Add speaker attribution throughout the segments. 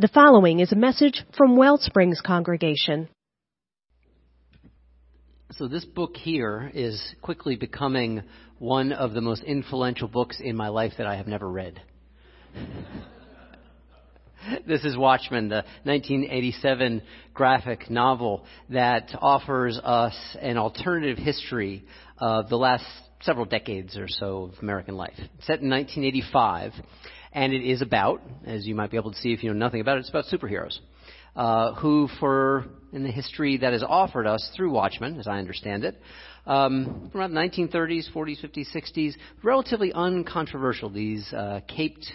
Speaker 1: The following is a message from Wellsprings Congregation.
Speaker 2: So, this book here is quickly becoming one of the most influential books in my life that I have never read. this is Watchmen, the 1987 graphic novel that offers us an alternative history of the last several decades or so of American life. Set in 1985, and it is about, as you might be able to see if you know nothing about it, it's about superheroes. Uh, who, for in the history that is offered us through Watchmen, as I understand it, um, around the 1930s, 40s, 50s, 60s, relatively uncontroversial. These uh, caped,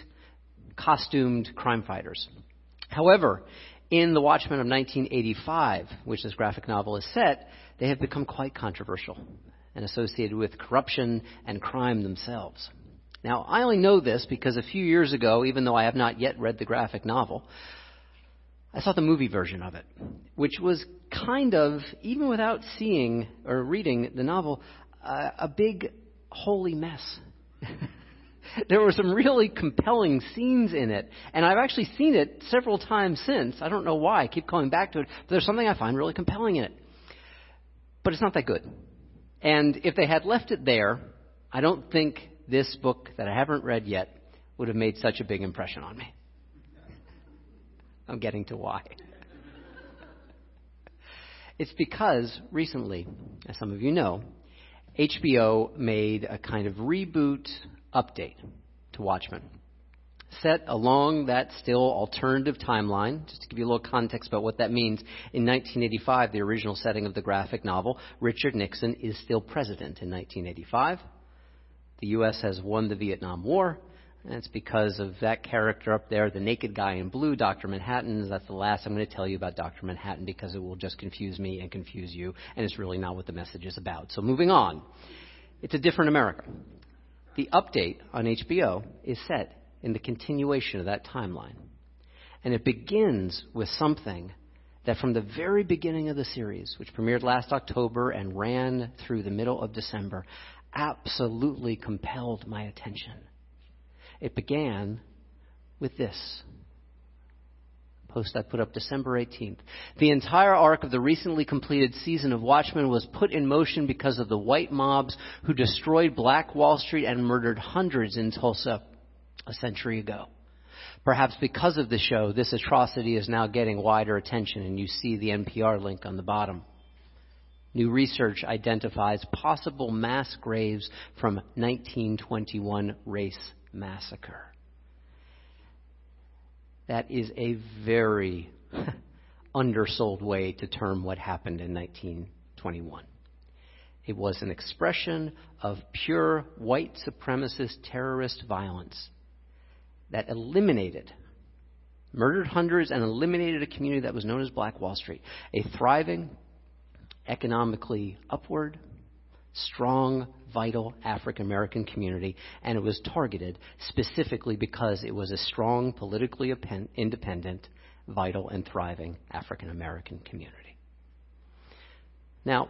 Speaker 2: costumed crime fighters. However, in the Watchmen of 1985, which this graphic novel is set, they have become quite controversial and associated with corruption and crime themselves. Now, I only know this because a few years ago, even though I have not yet read the graphic novel, I saw the movie version of it, which was kind of, even without seeing or reading the novel, uh, a big holy mess. there were some really compelling scenes in it, and I've actually seen it several times since. I don't know why. I keep coming back to it, but there's something I find really compelling in it. But it's not that good. And if they had left it there, I don't think this book that I haven't read yet would have made such a big impression on me. I'm getting to why. it's because recently, as some of you know, HBO made a kind of reboot update to Watchmen. Set along that still alternative timeline, just to give you a little context about what that means, in 1985, the original setting of the graphic novel, Richard Nixon is still president in 1985. The U.S. has won the Vietnam War, and it's because of that character up there, the naked guy in blue, Dr. Manhattan. That's the last I'm going to tell you about Dr. Manhattan because it will just confuse me and confuse you, and it's really not what the message is about. So moving on. It's a different America. The update on HBO is set in the continuation of that timeline. And it begins with something that from the very beginning of the series, which premiered last October and ran through the middle of December, absolutely compelled my attention. It began with this post I put up December 18th. The entire arc of the recently completed season of Watchmen was put in motion because of the white mobs who destroyed Black Wall Street and murdered hundreds in Tulsa a century ago. Perhaps because of the show, this atrocity is now getting wider attention, and you see the NPR link on the bottom. New research identifies possible mass graves from 1921 race massacre. That is a very undersold way to term what happened in 1921. It was an expression of pure white supremacist terrorist violence that eliminated, murdered hundreds, and eliminated a community that was known as Black Wall Street. A thriving, economically upward, strong, vital African American community, and it was targeted specifically because it was a strong, politically independent, vital, and thriving African American community. Now,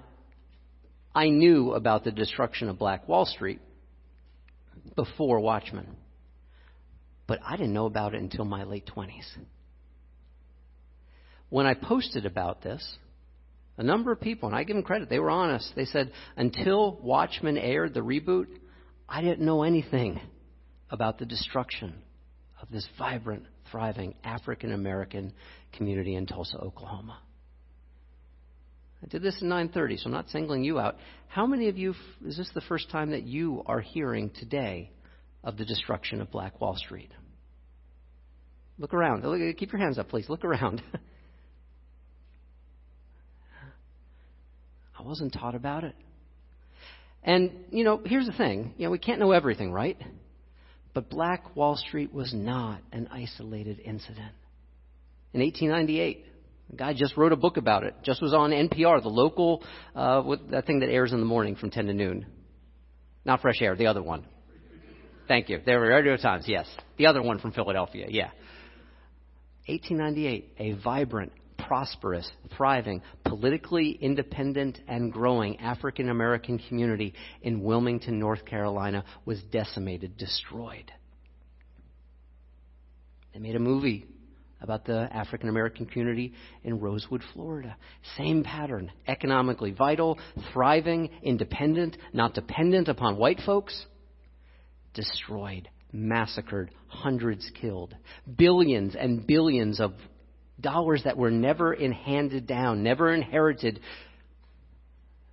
Speaker 2: I knew about the destruction of Black Wall Street before Watchmen, but I didn't know about it until my late 20s. When I posted about this, a number of people, and I give them credit, they were honest. They said, until Watchmen aired the reboot, I didn't know anything about the destruction of this vibrant, thriving African American community in Tulsa, Oklahoma. I did this in 9:30, so I'm not singling you out. How many of you is this the first time that you are hearing today of the destruction of Black Wall Street? Look around. Keep your hands up, please. Look around. wasn't taught about it. And, you know, here's the thing. You know, we can't know everything, right? But Black Wall Street was not an isolated incident. In 1898, a guy just wrote a book about it. Just was on NPR, the local, uh, that thing that airs in the morning from 10 to noon. Not Fresh Air, the other one. Thank you. There were radio times, yes. The other one from Philadelphia, yeah. 1898, a vibrant, prosperous, thriving, politically independent, and growing African American community in Wilmington, North Carolina was decimated, destroyed. They made a movie about the African American community in Rosewood, Florida. Same pattern. Economically vital, thriving, independent, not dependent upon white folks. Destroyed, massacred, hundreds killed. Billions and billions of dollars that were never in handed down, never inherited.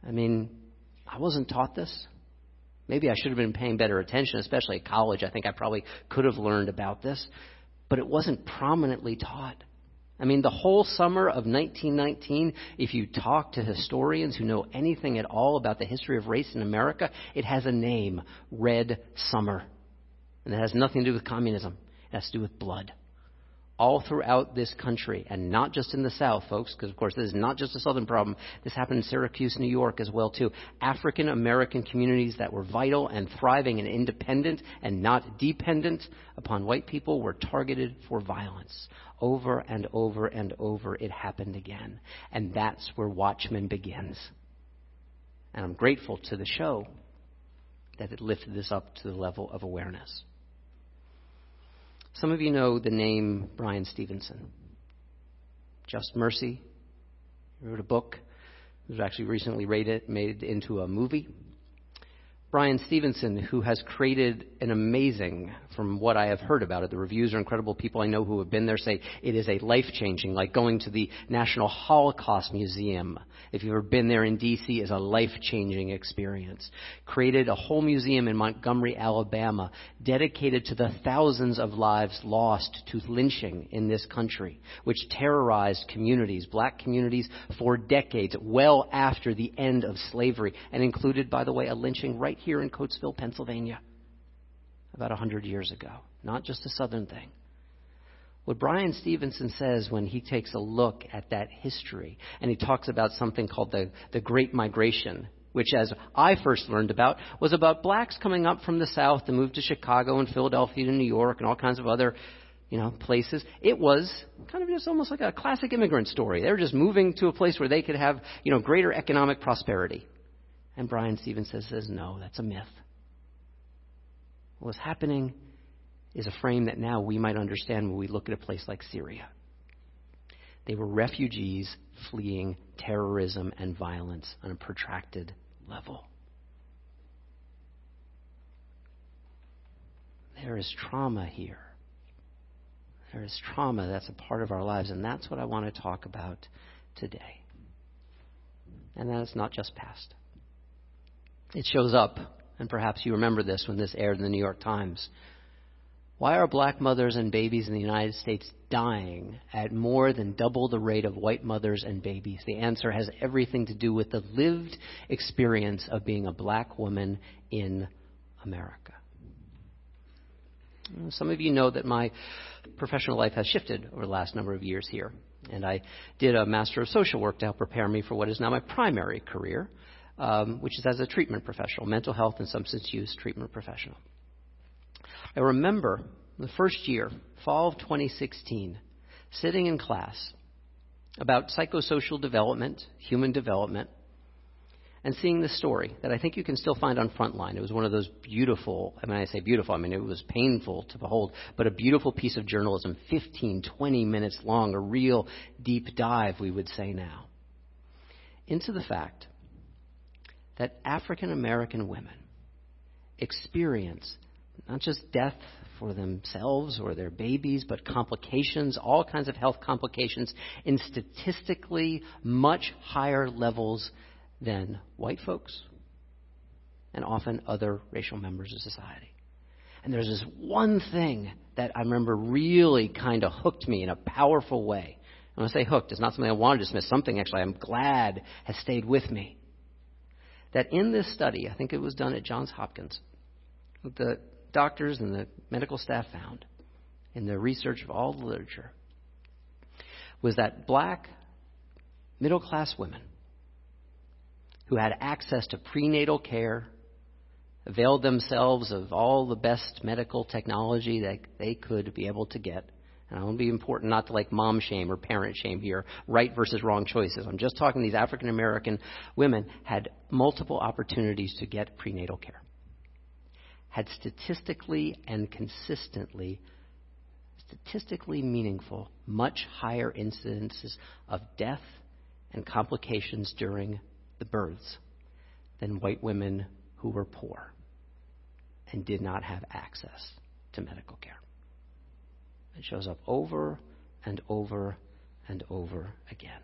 Speaker 2: I mean, I wasn't taught this. Maybe I should have been paying better attention, especially at college. I think I probably could have learned about this, but it wasn't prominently taught. I mean, the whole summer of 1919, if you talk to historians who know anything at all about the history of race in America, it has a name Red Summer. And it has nothing to do with communism, it has to do with blood all throughout this country, and not just in the South, folks, because of course this is not just a Southern problem. This happened in Syracuse, New York as well too. African American communities that were vital and thriving and independent and not dependent upon white people were targeted for violence. Over and over and over it happened again. And that's where Watchmen begins. And I'm grateful to the show that it lifted this up to the level of awareness. Some of you know the name Bryan Stevenson. Just Mercy. He wrote a book. It was actually recently rated, made into a movie. Bryan Stevenson, who has created an amazing, from what I have heard about it, the reviews are incredible. People I know who have been there say it is a life changing, like going to the National Holocaust Museum. If you've ever been there in D.C., is a life changing experience. Created a whole museum in Montgomery, Alabama, dedicated to the thousands of lives lost to lynching in this country, which terrorized communities, black communities, for decades, well after the end of slavery, and included, by the way, a lynching right here in Coatesville, Pennsylvania, about a 100 years ago. Not just a southern thing. What Bryan Stevenson says when he takes a look at that history, and he talks about something called the, the Great Migration, which, as I first learned about, was about blacks coming up from the South to move to Chicago and Philadelphia and New York and all kinds of other you know, places. It was kind of just almost like a classic immigrant story. They were just moving to a place where they could have, you know, greater economic prosperity. And Bryan Stevenson says, no, that's a myth. What's happening is a frame that now we might understand when we look at a place like Syria. They were refugees fleeing terrorism and violence on a protracted level. There is trauma here. There is trauma that's a part of our lives, and that's what I want to talk about today. And that is not just past. It shows up, and perhaps you remember this when this aired in the New York Times. Why are black mothers and babies in the United States dying at more than double the rate of white mothers and babies? The answer has everything to do with the lived experience of being a black woman in America. Some of you know that my professional life has shifted over the last number of years here. And I did a Master of Social Work to help prepare me for what is now my primary career, um, which is as a treatment professional, mental health and substance use treatment professional. I remember the first year, fall of 2016, sitting in class about psychosocial development, human development, and seeing this story that I think you can still find on Frontline. It was one of those beautiful, I mean, I say beautiful, I mean, it was painful to behold, but a beautiful piece of journalism, 15, 20 minutes long, a real deep dive, we would say now, into the fact that African American women experience not just death for themselves or their babies, but complications, all kinds of health complications, in statistically much higher levels than white folks and often other racial members of society. And there's this one thing that I remember really kind of hooked me in a powerful way. When I say hooked, it's not something I wanted to dismiss, something actually I'm glad has stayed with me that in this study, I think it was done at Johns Hopkins, the doctors and the medical staff found in the research of all the literature was that black middle class women who had access to prenatal care, availed themselves of all the best medical technology that they could be able to get, and I want to be important not to like mom shame or parent shame here, right versus wrong choices. I'm just talking these African American women had multiple opportunities to get prenatal care. Had statistically and consistently, statistically meaningful, much higher incidences of death and complications during the births than white women who were poor and did not have access to medical care. It shows up over and over and over again.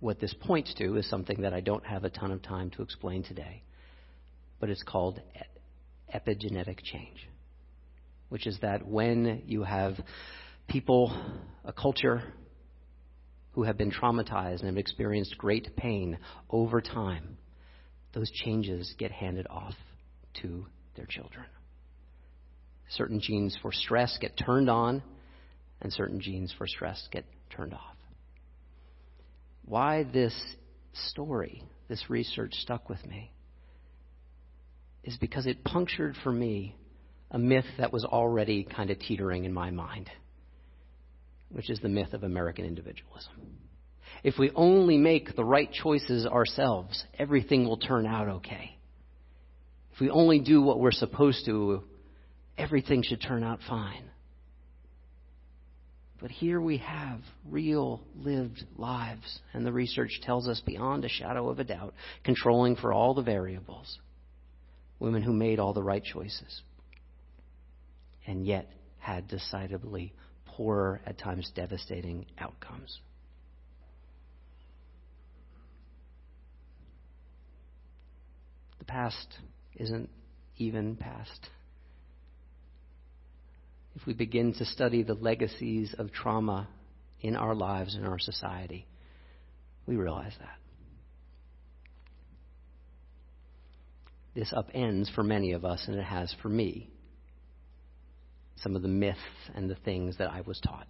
Speaker 2: What this points to is something that I don't have a ton of time to explain today, but it's called epigenetic change, which is that when you have people, a culture, who have been traumatized and have experienced great pain over time, those changes get handed off to their children. Certain genes for stress get turned on, and certain genes for stress get turned off. Why this story, this research stuck with me, is because it punctured for me a myth that was already kind of teetering in my mind, which is the myth of American individualism. If we only make the right choices ourselves, everything will turn out okay. If we only do what we're supposed to, everything should turn out fine. But here we have real lived lives, and the research tells us beyond a shadow of a doubt, controlling for all the variables, women who made all the right choices, and yet had decidedly poorer, at times devastating outcomes. The past isn't even past if we begin to study the legacies of trauma in our lives and our society, we realize that. This upends for many of us, and it has for me, some of the myths and the things that I was taught.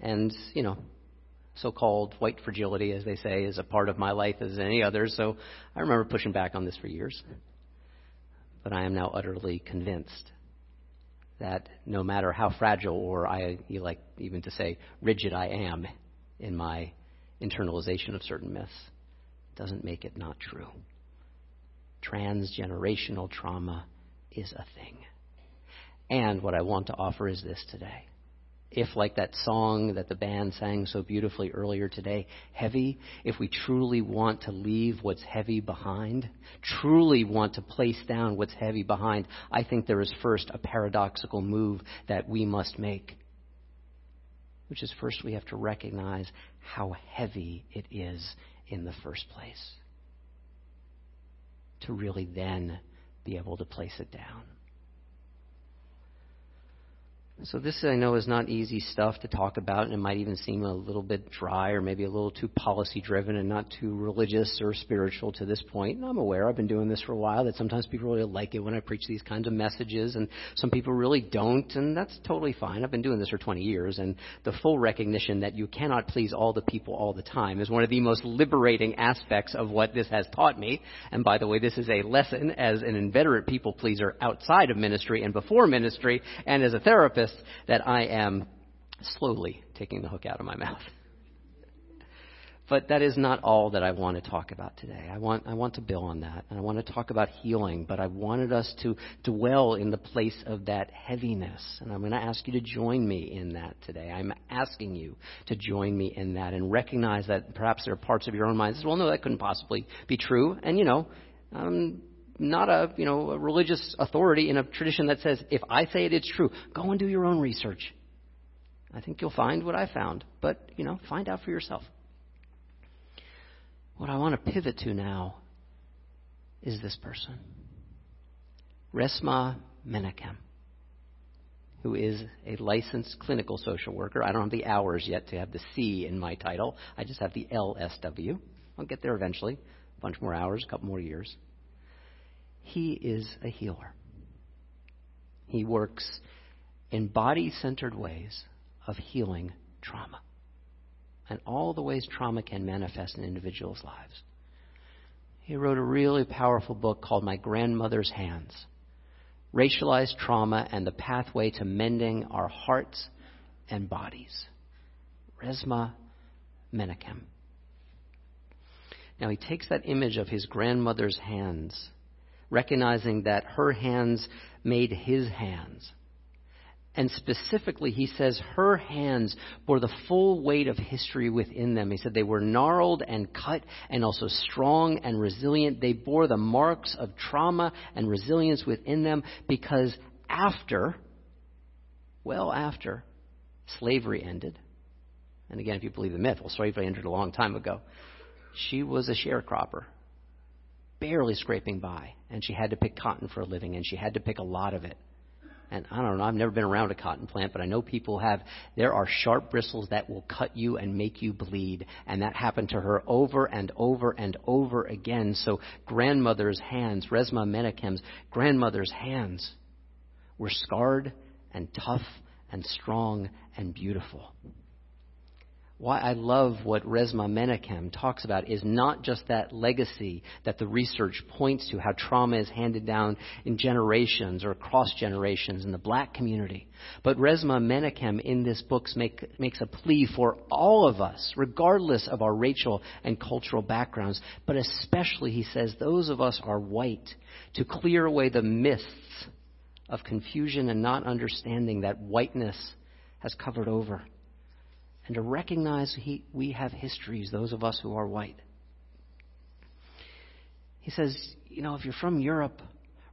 Speaker 2: And, you know, so called white fragility, as they say, is a part of my life as any other, so I remember pushing back on this for years but I am now utterly convinced that no matter how fragile or I you like even to say rigid I am in my internalization of certain myths, doesn't make it not true. Transgenerational trauma is a thing. And what I want to offer is this today if, like that song that the band sang so beautifully earlier today, heavy, if we truly want to leave what's heavy behind, truly want to place down what's heavy behind, I think there is first a paradoxical move that we must make. Which is first we have to recognize how heavy it is in the first place. To really then be able to place it down. So, this I know is not easy stuff to talk about, and it might even seem a little bit dry or maybe a little too policy driven and not too religious or spiritual to this point. And I'm aware, I've been doing this for a while, that sometimes people really like it when I preach these kinds of messages, and some people really don't, and that's totally fine. I've been doing this for 20 years, and the full recognition that you cannot please all the people all the time is one of the most liberating aspects of what this has taught me. And by the way, this is a lesson as an inveterate people pleaser outside of ministry and before ministry, and as a therapist that I am slowly taking the hook out of my mouth. But that is not all that I want to talk about today. I want, I want to build on that. And I want to talk about healing, but I wanted us to dwell in the place of that heaviness. And I'm going to ask you to join me in that today. I'm asking you to join me in that and recognize that perhaps there are parts of your own mind that well, no, that couldn't possibly be true. And, you know, um, not a you know a religious authority in a tradition that says if I say it, it's true. Go and do your own research. I think you'll find what I found, but you know, find out for yourself. What I want to pivot to now is this person, Resmaa Menakem, who is a licensed clinical social worker. I don't have the hours yet to have the C in my title. I just have the LSW. I'll get there eventually. A bunch more hours, a couple more years. He is a healer. He works in body centered ways of healing trauma and all the ways trauma can manifest in individuals' lives. He wrote a really powerful book called My Grandmother's Hands Racialized Trauma and the Pathway to Mending Our Hearts and Bodies. Resmaa Menakem. Now he takes that image of his grandmother's hands recognizing that her hands made his hands. And specifically, he says her hands bore the full weight of history within them. He said they were gnarled and cut and also strong and resilient. They bore the marks of trauma and resilience within them because after, well after, slavery ended. And again, if you believe the myth, well, slavery ended a long time ago. She was a sharecropper, barely scraping by, and she had to pick cotton for a living, and she had to pick a lot of it and I don't know, I've never been around a cotton plant, but I know people have, there are sharp bristles that will cut you and make you bleed. And that happened to her over and over and over again. So grandmother's hands, Resmaa Menakem's grandmother's hands, were scarred and tough and strong and beautiful why I love what Resmaa Menakem talks about is not just that legacy that the research points to, how trauma is handed down in generations or across generations in the black community. But Resmaa Menakem in this book make, makes a plea for all of us, regardless of our racial and cultural backgrounds, but especially, he says, those of us are white, to clear away the myths of confusion and not understanding that whiteness has covered over and to recognize he, we have histories, those of us who are white. He says, you know, if you're from Europe,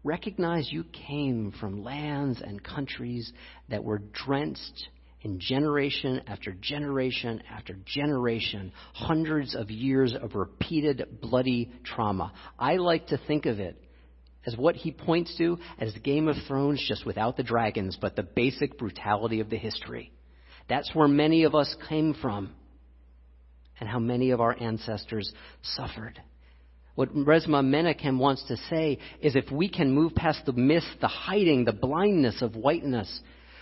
Speaker 2: recognize you came from lands and countries that were drenched in generation after generation after generation, hundreds of years of repeated bloody trauma. I like to think of it as what he points to as Game of Thrones, just without the dragons, but the basic brutality of the history. That's where many of us came from and how many of our ancestors suffered. What Resmaa Menakem wants to say is if we can move past the myth, the hiding, the blindness of whiteness,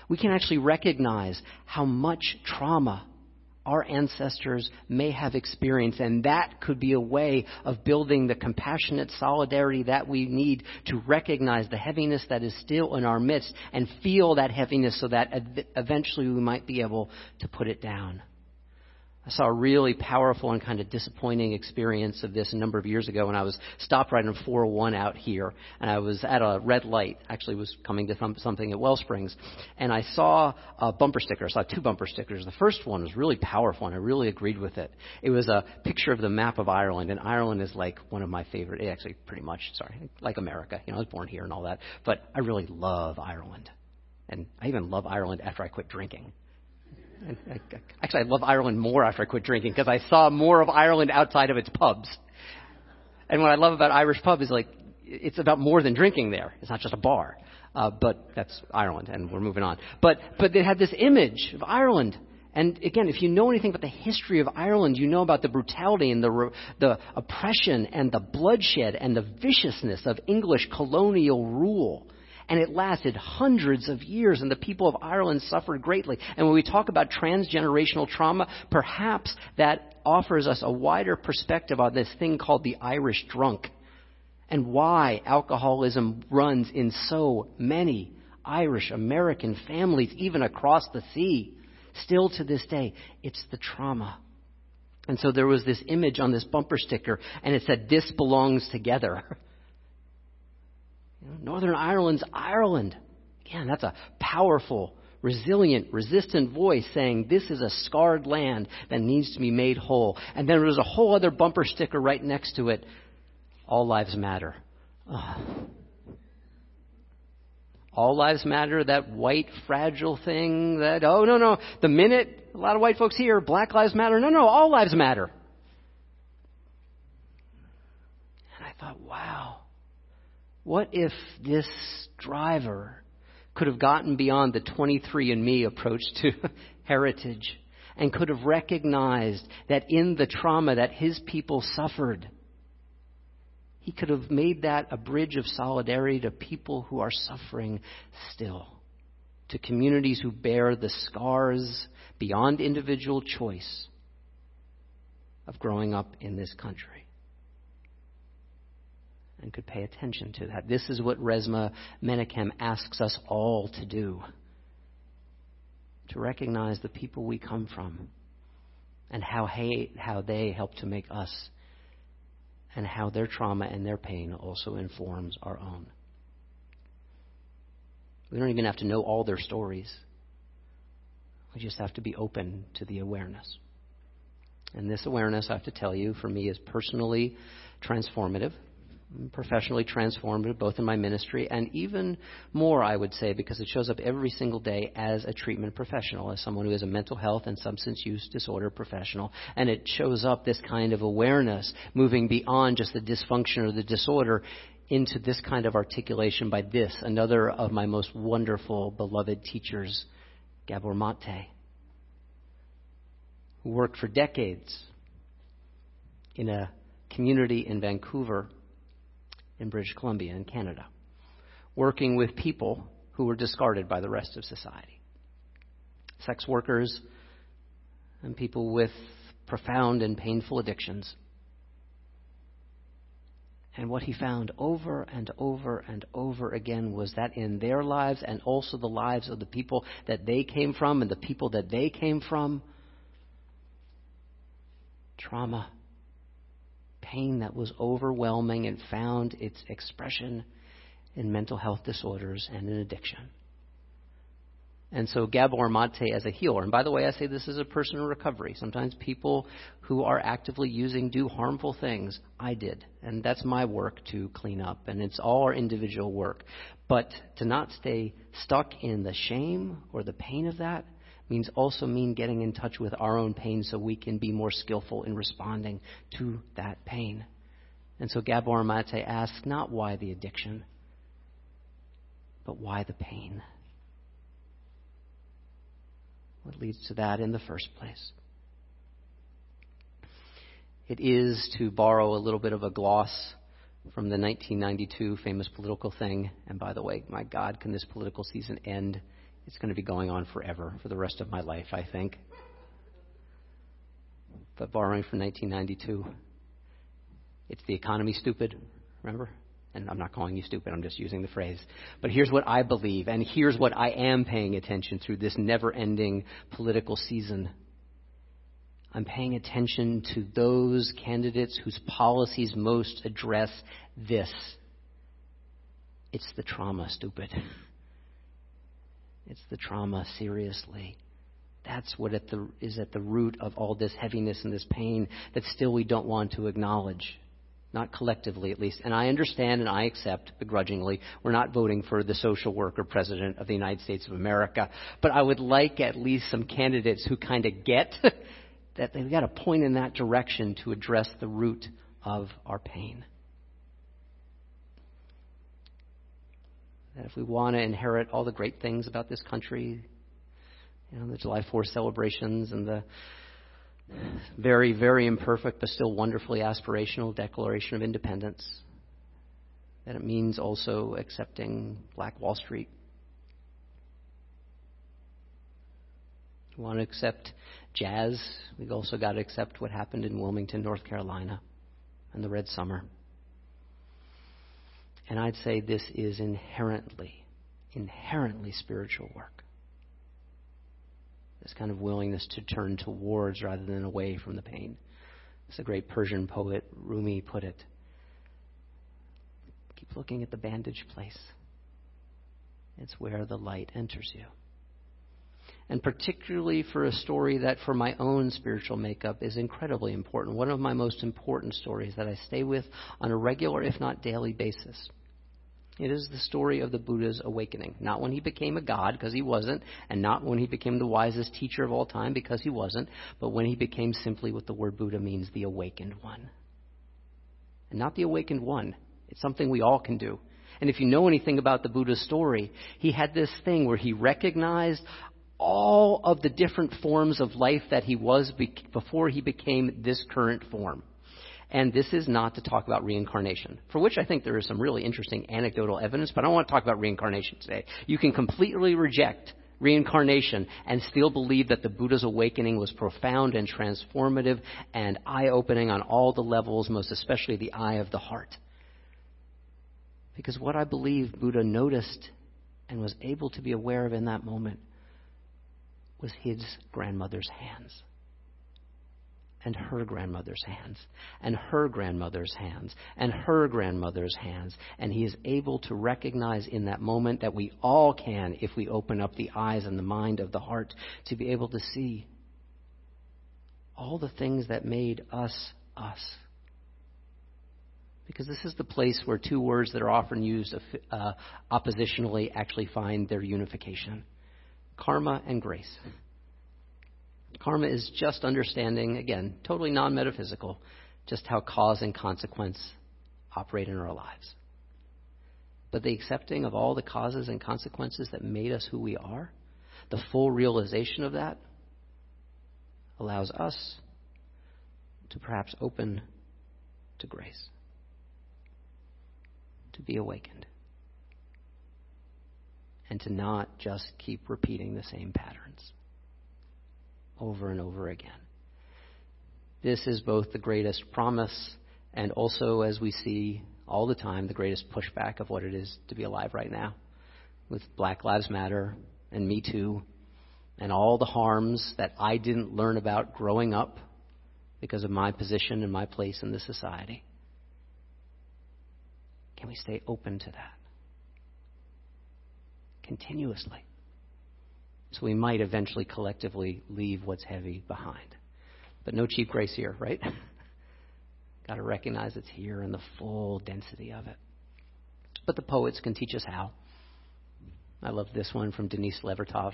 Speaker 2: we can actually recognize how much trauma our ancestors may have experienced. And that could be a way of building the compassionate solidarity that we need to recognize the heaviness that is still in our midst and feel that heaviness so that eventually we might be able to put it down. I saw a really powerful and kind of disappointing experience of this a number of years ago when I was stopped right on 401 out here, and I was at a red light. Actually, was coming to something at Wellsprings, and I saw a bumper sticker. I saw two bumper stickers. The first one was really powerful, and I really agreed with it. It was a picture of the map of Ireland, and Ireland is like one of my favorite. Eh, actually, pretty much. Sorry, like America. You know, I was born here and all that, but I really love Ireland, and I even love Ireland after I quit drinking. Actually, I love Ireland more after I quit drinking because I saw more of Ireland outside of its pubs. And what I love about Irish pub is like it's about more than drinking there. It's not just a bar. Uh, but that's Ireland, and we're moving on. But but they had this image of Ireland. And again, if you know anything about the history of Ireland, you know about the brutality and the the oppression and the bloodshed and the viciousness of English colonial rule and it lasted hundreds of years, and the people of Ireland suffered greatly. And when we talk about transgenerational trauma, perhaps that offers us a wider perspective on this thing called the Irish drunk and why alcoholism runs in so many Irish American families, even across the sea. Still to this day, it's the trauma. And so there was this image on this bumper sticker, and it said, This belongs together. You know, Northern Ireland's Ireland. Again, that's a powerful, resilient, resistant voice saying this is a scarred land that needs to be made whole. And then there's a whole other bumper sticker right next to it. All lives matter. All lives matter, that white, fragile thing that, oh, no, no, the minute a lot of white folks hear black lives matter, no, no, all lives matter. And I thought, wow, what if this driver could have gotten beyond the 23andMe approach to heritage and could have recognized that in the trauma that his people suffered, he could have made that a bridge of solidarity to people who are suffering still, to communities who bear the scars beyond individual choice of growing up in this country and could pay attention to that. This is what Resmaa Menakem asks us all to do to recognize the people we come from and how, how they help to make us and how their trauma and their pain also informs our own. We don't even have to know all their stories. We just have to be open to the awareness. And this awareness, I have to tell you, for me is personally transformative professionally transformative, both in my ministry and even more, I would say, because it shows up every single day as a treatment professional, as someone who is a mental health and substance use disorder professional. And it shows up this kind of awareness, moving beyond just the dysfunction or the disorder into this kind of articulation by this, another of my most wonderful, beloved teachers, Gabor Maté, who worked for decades in a community in Vancouver in British Columbia in Canada, working with people who were discarded by the rest of society. Sex workers and people with profound and painful addictions. And what he found over and over and over again was that in their lives and also the lives of the people that they came from and the people that they came from, trauma pain that was overwhelming and found its expression in mental health disorders and in addiction. And so Gabor Maté as a healer, and by the way, I say this as a person in recovery. Sometimes people who are actively using do harmful things. I did. And that's my work to clean up. And it's all our individual work. But to not stay stuck in the shame or the pain of that, means also mean getting in touch with our own pain so we can be more skillful in responding to that pain. And so Gabor Maté asks not why the addiction, but why the pain? What leads to that in the first place? It is, to borrow a little bit of a gloss from the 1992 famous political thing, and by the way, my God, can this political season end? It's going to be going on forever, for the rest of my life, I think. But borrowing from 1992, it's the economy stupid, remember? And I'm not calling you stupid, I'm just using the phrase. But here's what I believe, and here's what I am paying attention through this never ending political season. I'm paying attention to those candidates whose policies most address this. It's the trauma, stupid. It's the trauma, seriously. That's what at the, is at the root of all this heaviness and this pain that still we don't want to acknowledge. Not collectively, at least. And I understand and I accept, begrudgingly, we're not voting for the social worker president of the United States of America. But I would like at least some candidates who kind of get that they've got to point in that direction to address the root of our pain. That if we want to inherit all the great things about this country, you know, the July 4th celebrations and the very, very imperfect but still wonderfully aspirational Declaration of Independence, that it means also accepting Black Wall Street. We want to accept jazz. We've also got to accept what happened in Wilmington, North Carolina, and the Red Summer. And I'd say this is inherently, inherently spiritual work. This kind of willingness to turn towards rather than away from the pain. As a great Persian poet, Rumi, put it. Keep looking at the bandage place. It's where the light enters you. And particularly for a story that, for my own spiritual makeup, is incredibly important. One of my most important stories that I stay with on a regular, if not daily basis. It is the story of the Buddha's awakening. Not when he became a god, because he wasn't, and not when he became the wisest teacher of all time, because he wasn't, but when he became simply what the word Buddha means the awakened one. And not the awakened one. It's something we all can do. And if you know anything about the Buddha's story, he had this thing where he recognized all of the different forms of life that he was before he became this current form. And this is not to talk about reincarnation, for which I think there is some really interesting anecdotal evidence, but I don't want to talk about reincarnation today. You can completely reject reincarnation and still believe that the Buddha's awakening was profound and transformative and eye opening on all the levels, most especially the eye of the heart. Because what I believe Buddha noticed and was able to be aware of in that moment was his grandmother's hands and her grandmother's hands, and her grandmother's hands, and her grandmother's hands. And he is able to recognize in that moment that we all can if we open up the eyes and the mind of the heart to be able to see all the things that made us us. Because this is the place where two words that are often used uh, oppositionally actually find their unification karma and grace. Karma is just understanding, again, totally non metaphysical, just how cause and consequence operate in our lives. But the accepting of all the causes and consequences that made us who we are, the full realization of that, allows us to perhaps open to grace, to be awakened, and to not just keep repeating the same patterns over and over again. This is both the greatest promise and also, as we see all the time, the greatest pushback of what it is to be alive right now with Black Lives Matter and Me Too and all the harms that I didn't learn about growing up because of my position and my place in the society. Can we stay open to that? Continuously so we might eventually collectively leave what's heavy behind. But no cheap grace here, right? Got to recognize it's here in the full density of it. But the poets can teach us how. I love this one from Denise Levertov.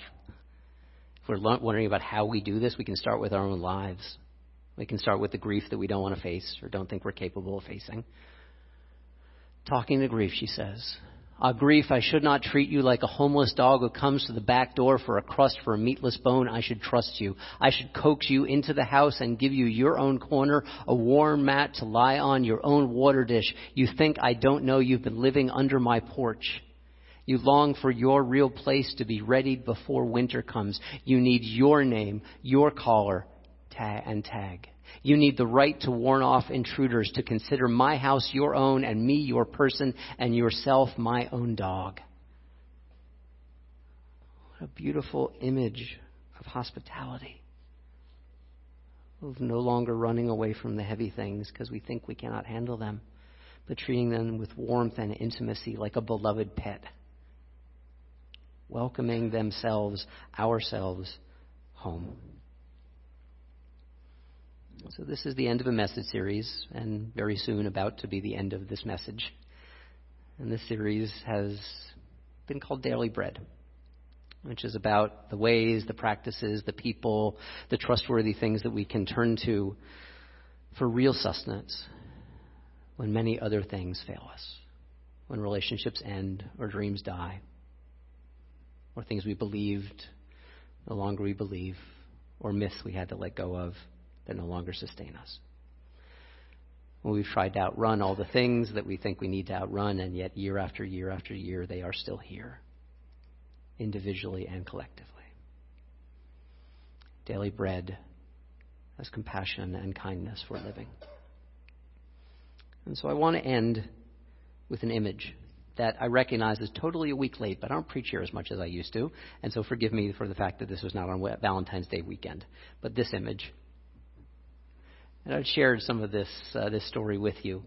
Speaker 2: If we're wondering about how we do this, we can start with our own lives. We can start with the grief that we don't want to face or don't think we're capable of facing. Talking to grief, she says, Ah, grief, I should not treat you like a homeless dog who comes to the back door for a crust for a meatless bone. I should trust you. I should coax you into the house and give you your own corner, a warm mat to lie on, your own water dish. You think I don't know you've been living under my porch. You long for your real place to be ready before winter comes. You need your name, your collar, tag, and tag. You need the right to warn off intruders, to consider my house your own, and me your person, and yourself my own dog. What a beautiful image of hospitality. Of no longer running away from the heavy things because we think we cannot handle them, but treating them with warmth and intimacy like a beloved pet. Welcoming themselves, ourselves, home. So, this is the end of a message series, and very soon about to be the end of this message. And this series has been called Daily Bread, which is about the ways, the practices, the people, the trustworthy things that we can turn to for real sustenance when many other things fail us, when relationships end or dreams die, or things we believed no longer we believe, or myths we had to let go of that no longer sustain us. We've tried to outrun all the things that we think we need to outrun, and yet year after year after year, they are still here, individually and collectively. Daily bread as compassion and kindness for living. And so I want to end with an image that I recognize is totally a week late, but I don't preach here as much as I used to. And so forgive me for the fact that this was not on Valentine's Day weekend. But this image and I've shared some of this, uh, this story with you,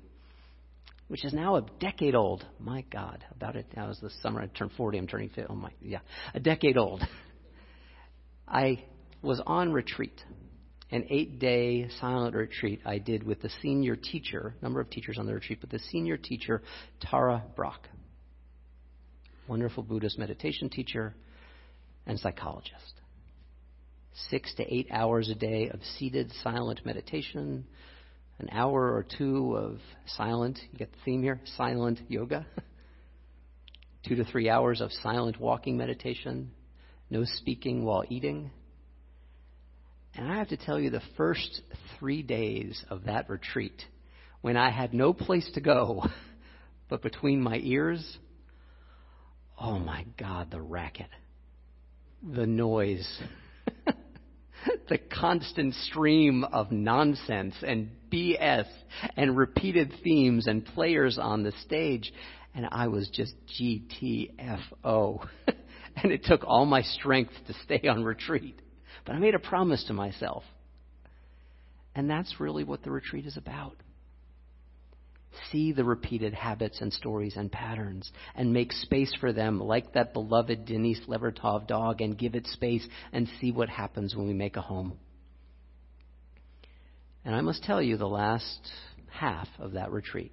Speaker 2: which is now a decade old. My God, about it. That was the summer I turned 40. I'm turning 50. Oh my, yeah, a decade old. I was on retreat, an eight day silent retreat I did with the senior teacher, number of teachers on the retreat, but the senior teacher, Tara Brach. Wonderful Buddhist meditation teacher and psychologist six to eight hours a day of seated silent meditation, an hour or two of silent, you get the theme here, silent yoga, two to three hours of silent walking meditation, no speaking while eating. And I have to tell you, the first three days of that retreat, when I had no place to go but between my ears, oh my God, the racket, the noise. The constant stream of nonsense and BS and repeated themes and players on the stage. And I was just GTFO. and it took all my strength to stay on retreat. But I made a promise to myself. And that's really what the retreat is about. See the repeated habits and stories and patterns and make space for them like that beloved Denise Levertov dog and give it space and see what happens when we make a home. And I must tell you, the last half of that retreat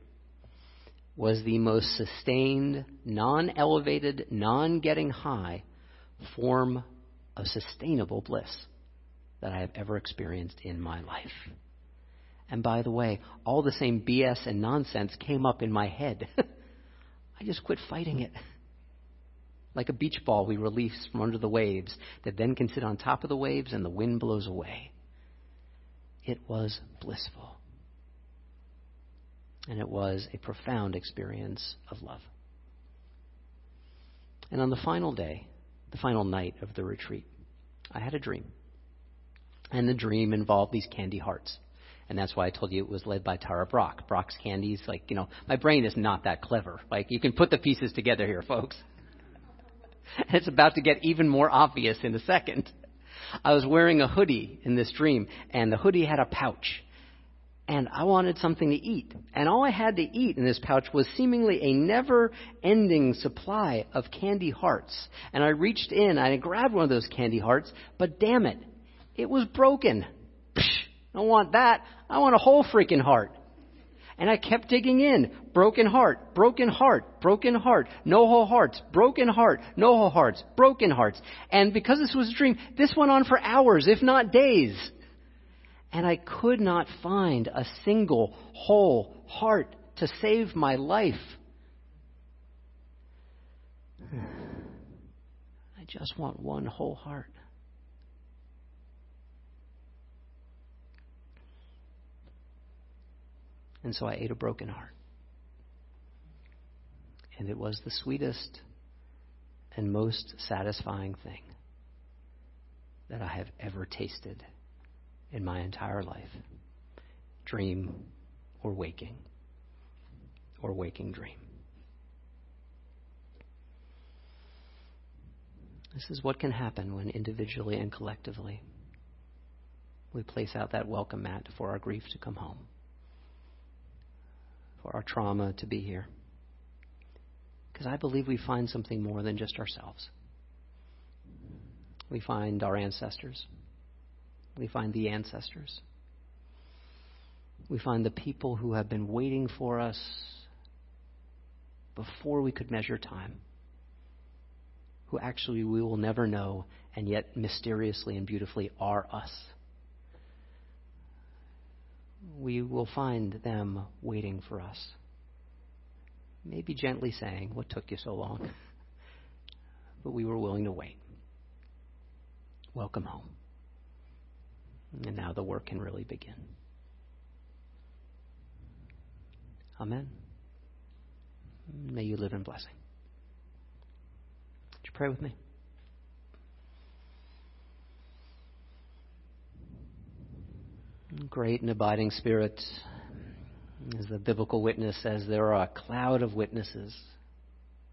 Speaker 2: was the most sustained, non elevated, non getting high form of sustainable bliss that I have ever experienced in my life. And by the way, all the same BS and nonsense came up in my head. I just quit fighting it. Like a beach ball we release from under the waves that then can sit on top of the waves and the wind blows away. It was blissful. And it was a profound experience of love. And on the final day, the final night of the retreat, I had a dream. And the dream involved these candy hearts. And that's why I told you it was led by Tara Brach. Brach's candies, like, you know, my brain is not that clever. Like, you can put the pieces together here, folks. it's about to get even more obvious in a second. I was wearing a hoodie in this dream, and the hoodie had a pouch. And I wanted something to eat. And all I had to eat in this pouch was seemingly a never ending supply of candy hearts. And I reached in, I grabbed one of those candy hearts, but damn it, it was broken. Psh, I don't want that. I want a whole freaking heart. And I kept digging in. Broken heart, broken heart, broken heart, no whole hearts, broken heart, no whole hearts, broken hearts. And because this was a dream, this went on for hours, if not days. And I could not find a single whole heart to save my life. I just want one whole heart. And so I ate a broken heart. And it was the sweetest and most satisfying thing that I have ever tasted in my entire life dream or waking, or waking dream. This is what can happen when individually and collectively we place out that welcome mat for our grief to come home for our trauma to be here. Because I believe we find something more than just ourselves. We find our ancestors. We find the ancestors. We find the people who have been waiting for us before we could measure time, who actually we will never know, and yet mysteriously and beautifully are us we will find them waiting for us. Maybe gently saying, What took you so long? But we were willing to wait. Welcome home. And now the work can really begin. Amen. May you live in blessing. Would you pray with me? Great and abiding Spirit, as the biblical witness says, there are a cloud of witnesses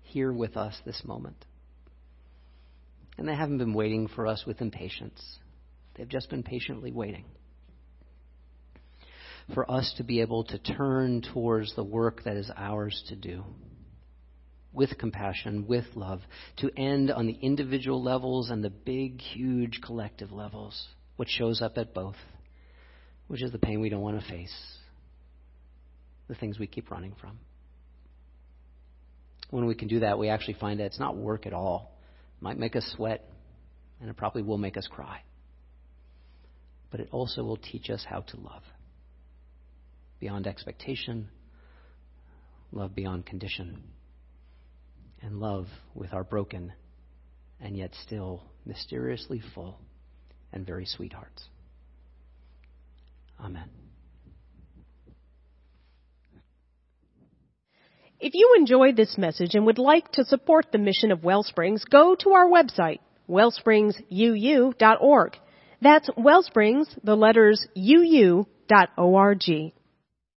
Speaker 2: here with us this moment. And they haven't been waiting for us with impatience, they've just been patiently waiting for us to be able to turn towards the work that is ours to do with compassion, with love, to end on the individual levels and the big, huge collective levels, which shows up at both which is the pain we don't want to face, the things we keep running from. When we can do that, we actually find that it's not work at all. It might make us sweat, and it probably will make us cry. But it also will teach us how to love beyond expectation, love beyond condition, and love with our broken and yet still mysteriously full and very sweet hearts. Amen.
Speaker 1: If you enjoyed this message and would like to support the mission of Wellsprings, go to our website, wellspringsuu.org. That's Wellsprings, the letters uu.org.